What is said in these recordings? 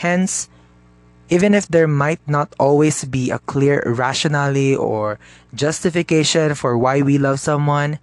Hence, even if there might not always be a clear rationale or justification for why we love someone,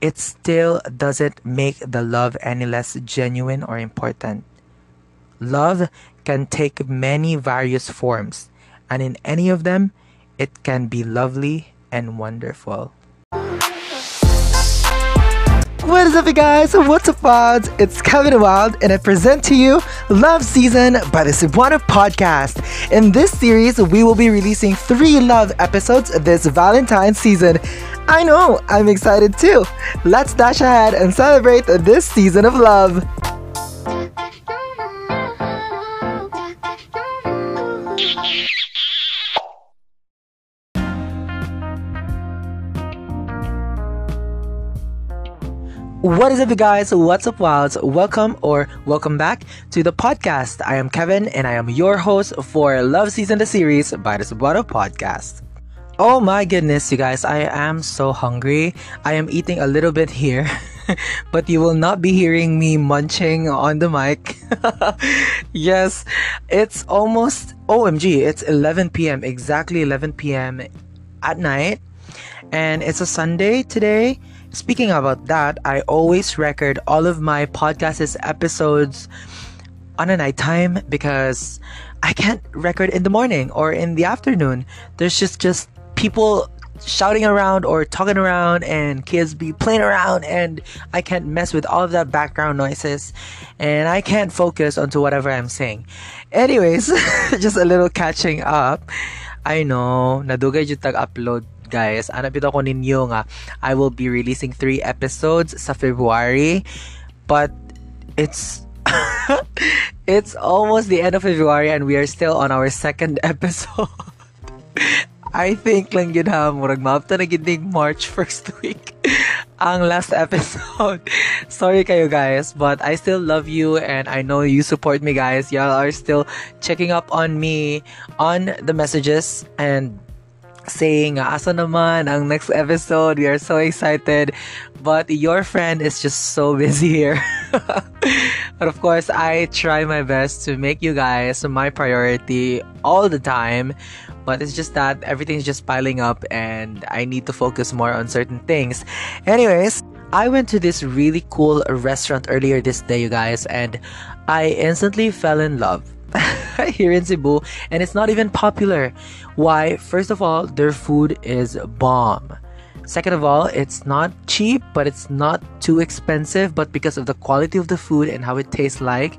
it still doesn't make the love any less genuine or important. Love can take many various forms, and in any of them, it can be lovely and wonderful. What is up, you guys? What's up, Wilds? It's Kevin Wild, and I present to you Love Season by the Cebuano Podcast. In this series, we will be releasing three love episodes this Valentine's season. I know, I'm excited too. Let's dash ahead and celebrate this season of love. What is up, you guys? What's up, Wilds? Welcome or welcome back to the podcast. I am Kevin and I am your host for Love Season the Series by the Cebuano Podcast. Oh my goodness, you guys, I am so hungry. I am eating a little bit here, but you will not be hearing me munching on the mic. yes, it's almost OMG, it's 11 p.m., exactly 11 p.m. at night, and it's a Sunday today Speaking about that, I always record all of my podcast's episodes on a nighttime because I can't record in the morning or in the afternoon. There's just just people shouting around or talking around and kids be playing around and I can't mess with all of that background noises and I can't focus onto whatever I'm saying. Anyways, just a little catching up. I know, nadugay jud tag upload guys. Ano bito ko ninyo nga, I will be releasing three episodes sa February. But it's it's almost the end of February and we are still on our second episode. I think lang yun ha, murag maapta na ginding March first week ang last episode. Sorry kayo guys, but I still love you and I know you support me guys. Y'all are still checking up on me on the messages and saying, asa naman ang next episode? We are so excited. But your friend is just so busy here. but of course, I try my best to make you guys my priority all the time. But it's just that everything's just piling up and I need to focus more on certain things. Anyways, I went to this really cool restaurant earlier this day, you guys, and I instantly fell in love here in Cebu, and it's not even popular. Why? First of all, their food is bomb. Second of all, it's not cheap, but it's not too expensive. But because of the quality of the food and how it tastes like,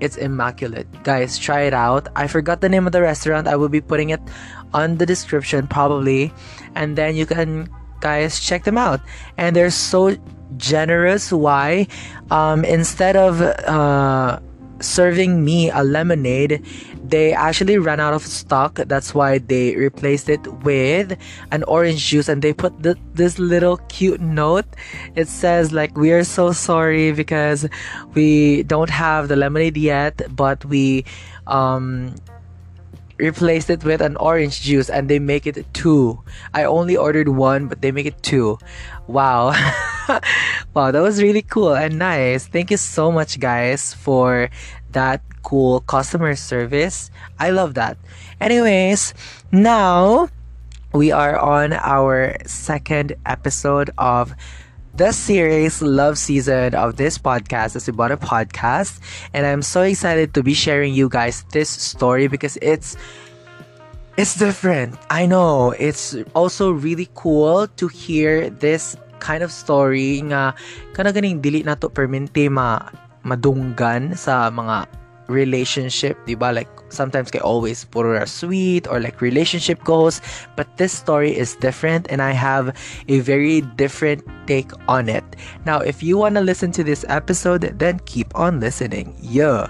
it's immaculate. Guys, try it out. I forgot the name of the restaurant. I will be putting it on the description probably. And then you can, guys, check them out. And they're so generous. Why? Um, instead of, uh, serving me a lemonade, they actually ran out of stock. That's why they replaced it with an orange juice and they put this little cute note. It says, like, we are so sorry because we don't have the lemonade yet, but we, um, replaced it with an orange juice and they make it two. I only ordered one, but they make it two. Wow. wow, that was really cool and nice. Thank you so much, guys, for that cool customer service. I love that. Anyways, now we are on our second episode of the series love season of this podcast, the a podcast. And I'm so excited to be sharing you guys this story because it's it's different. I know. It's also really cool to hear this kind of story nga kana ganing dili nato permente ma madunggan sa mga relationship, di ba? Like, sometimes kay always puro sweet or like relationship goals. But this story is different and I have a very different take on it. Now, if you want to listen to this episode, then keep on listening. Yeah.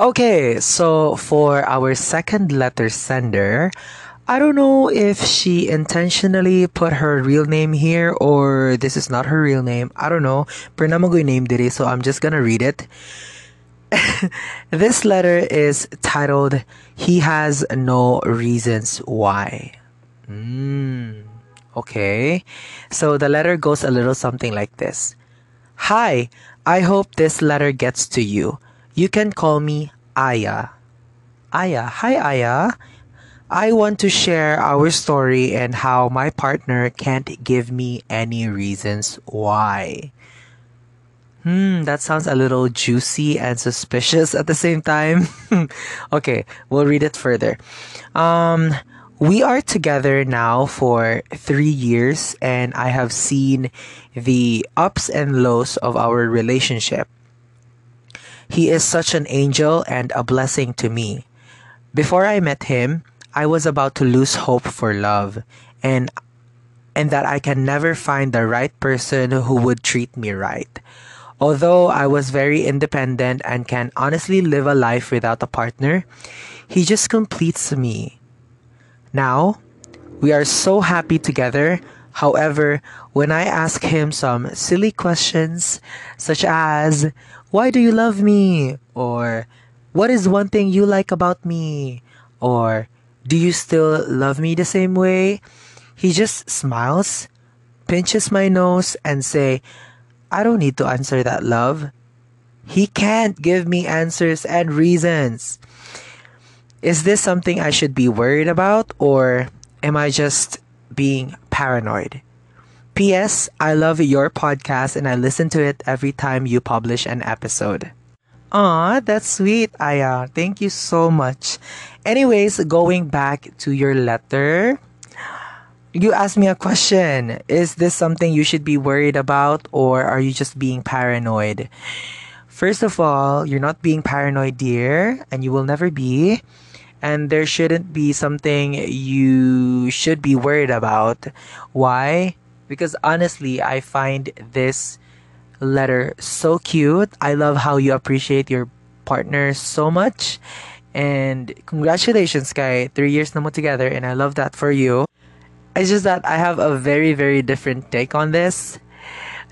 Okay, so for our second letter sender, I don't know if she intentionally put her real name here or this is not her real name. I don't know. Pero name diri, so I'm just gonna read it. this letter is titled He Has No Reasons Why. Mm, okay. So the letter goes a little something like this. Hi, I hope this letter gets to you. You can call me Aya. Aya. Hi, Aya. I want to share our story and how my partner can't give me any reasons why. Hmm, that sounds a little juicy and suspicious at the same time. okay, we'll read it further. Um, we are together now for three years, and I have seen the ups and lows of our relationship. He is such an angel and a blessing to me. Before I met him, I was about to lose hope for love and and that I can never find the right person who would treat me right. Although I was very independent and can honestly live a life without a partner, he just completes me. Now, we are so happy together. However, when I ask him some silly questions, such as, Why do you love me? Or, What is one thing you like about me? Or, Do you still love me the same way? He just smiles, pinches my nose, and say, I don't need to answer that, love. He can't give me answers and reasons. Is this something I should be worried about or am I just being paranoid? P.S. I love your podcast and I listen to it every time you publish an episode. Aw, that's sweet, Aya. Thank you so much. Anyways, going back to your letter, you asked me a question. Is this something you should be worried about or are you just being paranoid? First of all, you're not being paranoid, dear, and you will never be and there shouldn't be something you should be worried about. Why? Because honestly, I find this letter so cute. I love how you appreciate your partner so much. And congratulations, Kai. Three years na mo together, and I love that for you. It's just that I have a very, very different take on this.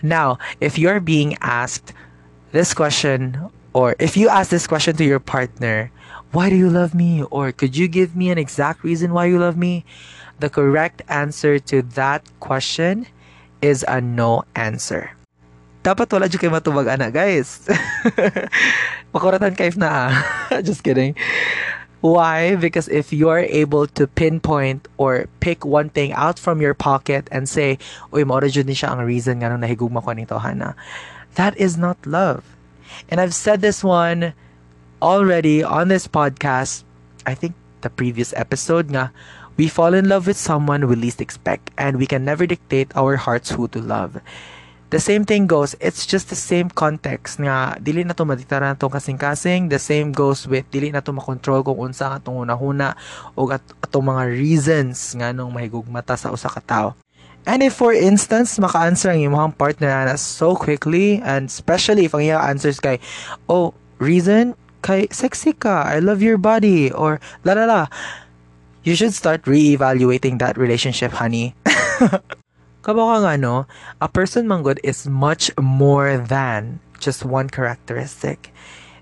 Now, if you're being asked this question, or if you ask this question to your partner, why do you love me? Or could you give me an exact reason why you love me? The correct answer to that question is a no answer. Dapat wala dyan matubag ana, guys. Makuratan kayo na ah. Just kidding. Why? Because if you're able to pinpoint or pick one thing out from your pocket and say, Uy, maura ni siya ang reason nga nung nahigugma ko nito, Hana. That is not love. And I've said this one already on this podcast, I think the previous episode nga, we fall in love with someone we least expect and we can never dictate our hearts who to love. The same thing goes, it's just the same context nga dili na to madiktaran tong kasing-kasing, the same goes with dili na to makontrol kung unsa atong una-huna o at atong mga reasons nga nung mahigugmata sa usa ka tawo. And if for instance, maka-answer ang imong partner na so quickly and especially if ang iyang answers kay, oh, reason, kay sexy ka, I love your body, or la la la. You should start re-evaluating that relationship, honey. Kabaka nga no, a person man good is much more than just one characteristic.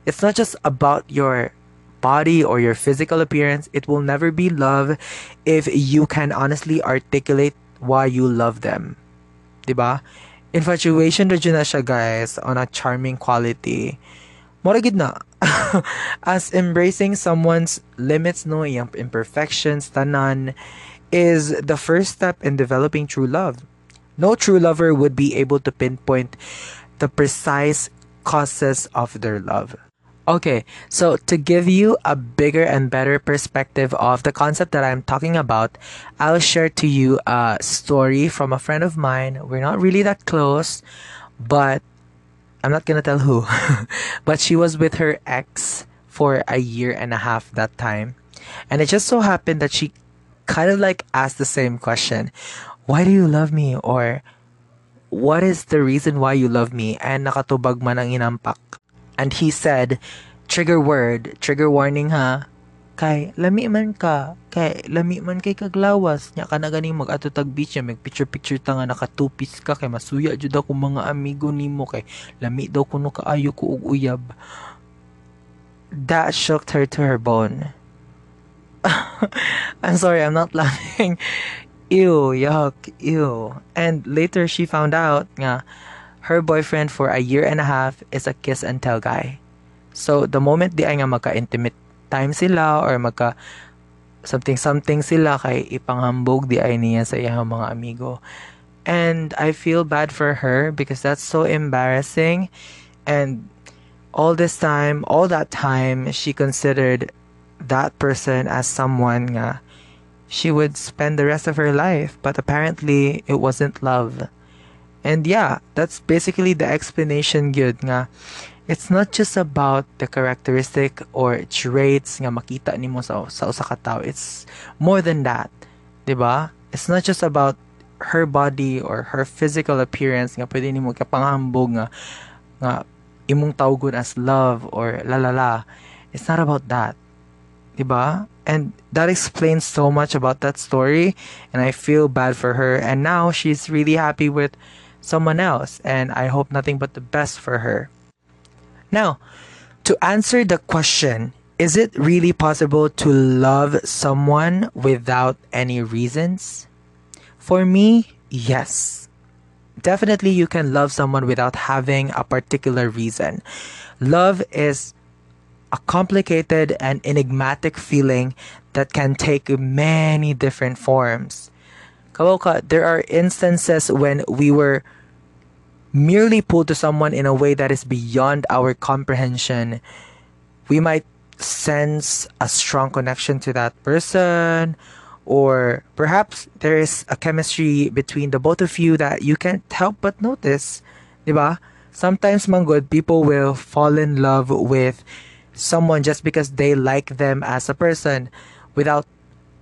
It's not just about your body or your physical appearance. It will never be love if you can honestly articulate why you love them. Diba? Infatuation na na siya guys on a charming quality. Mora na. As embracing someone's limits no imperfections tanan is the first step in developing true love. No true lover would be able to pinpoint the precise causes of their love. Okay, so to give you a bigger and better perspective of the concept that I'm talking about, I'll share to you a story from a friend of mine. We're not really that close, but I'm not gonna tell who, but she was with her ex for a year and a half that time. And it just so happened that she kind of like asked the same question Why do you love me? Or what is the reason why you love me? And nakatubag man ang inampak. And he said, trigger word, trigger warning ha, kay lami man ka. Kay lami man kay kaglawas. Nya ka na ganing mag-ato tag beach nya mag picture picture ta nga naka ka. Kay masuya jud ako mga amigo nimo. Kay lami daw kuno kaayo ko og uyab. That shook her to her bone. I'm sorry I'm not laughing ew yuck ew and later she found out nga her boyfriend for a year and a half is a kiss and tell guy. So, the moment di ay nga magka-intimate time sila or magka something-something sila kay ipanghambog di ay niya sa iyang mga amigo. And I feel bad for her because that's so embarrassing. And all this time, all that time, she considered that person as someone nga she would spend the rest of her life. But apparently, it wasn't love. And yeah, that's basically the explanation good nga. It's not just about the characteristic or traits nga makita nimo sa sa usa ka tawo. It's more than that. 'Di ba? It's not just about her body or her physical appearance nga pwede nimo kapanghambog nga nga imong tawgon as love or lalala. It's not about that. 'Di ba? And that explains so much about that story and I feel bad for her and now she's really happy with someone else and I hope nothing but the best for her. Now, to answer the question, is it really possible to love someone without any reasons? For me, yes. Definitely, you can love someone without having a particular reason. Love is a complicated and enigmatic feeling that can take many different forms. Kawoka, there are instances when we were merely pulled to someone in a way that is beyond our comprehension, we might sense a strong connection to that person, or perhaps there is a chemistry between the both of you that you can't help but notice. Diba? Sometimes, good people will fall in love with someone just because they like them as a person without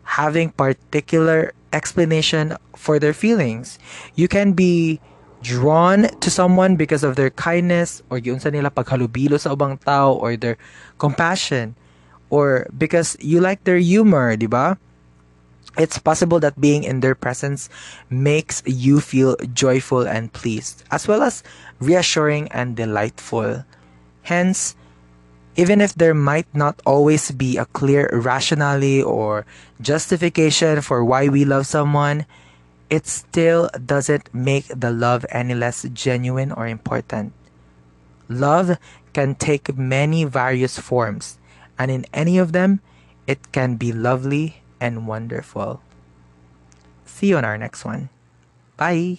having particular explanation for their feelings. You can be drawn to someone because of their kindness or yun sa nila paghalubilo sa ubang tao or their compassion or because you like their humor, di ba? It's possible that being in their presence makes you feel joyful and pleased, as well as reassuring and delightful. Hence, even if there might not always be a clear rationale or justification for why we love someone, it still doesn't make the love any less genuine or important. Love can take many various forms, and in any of them, it can be lovely and wonderful. See you on our next one. Bye.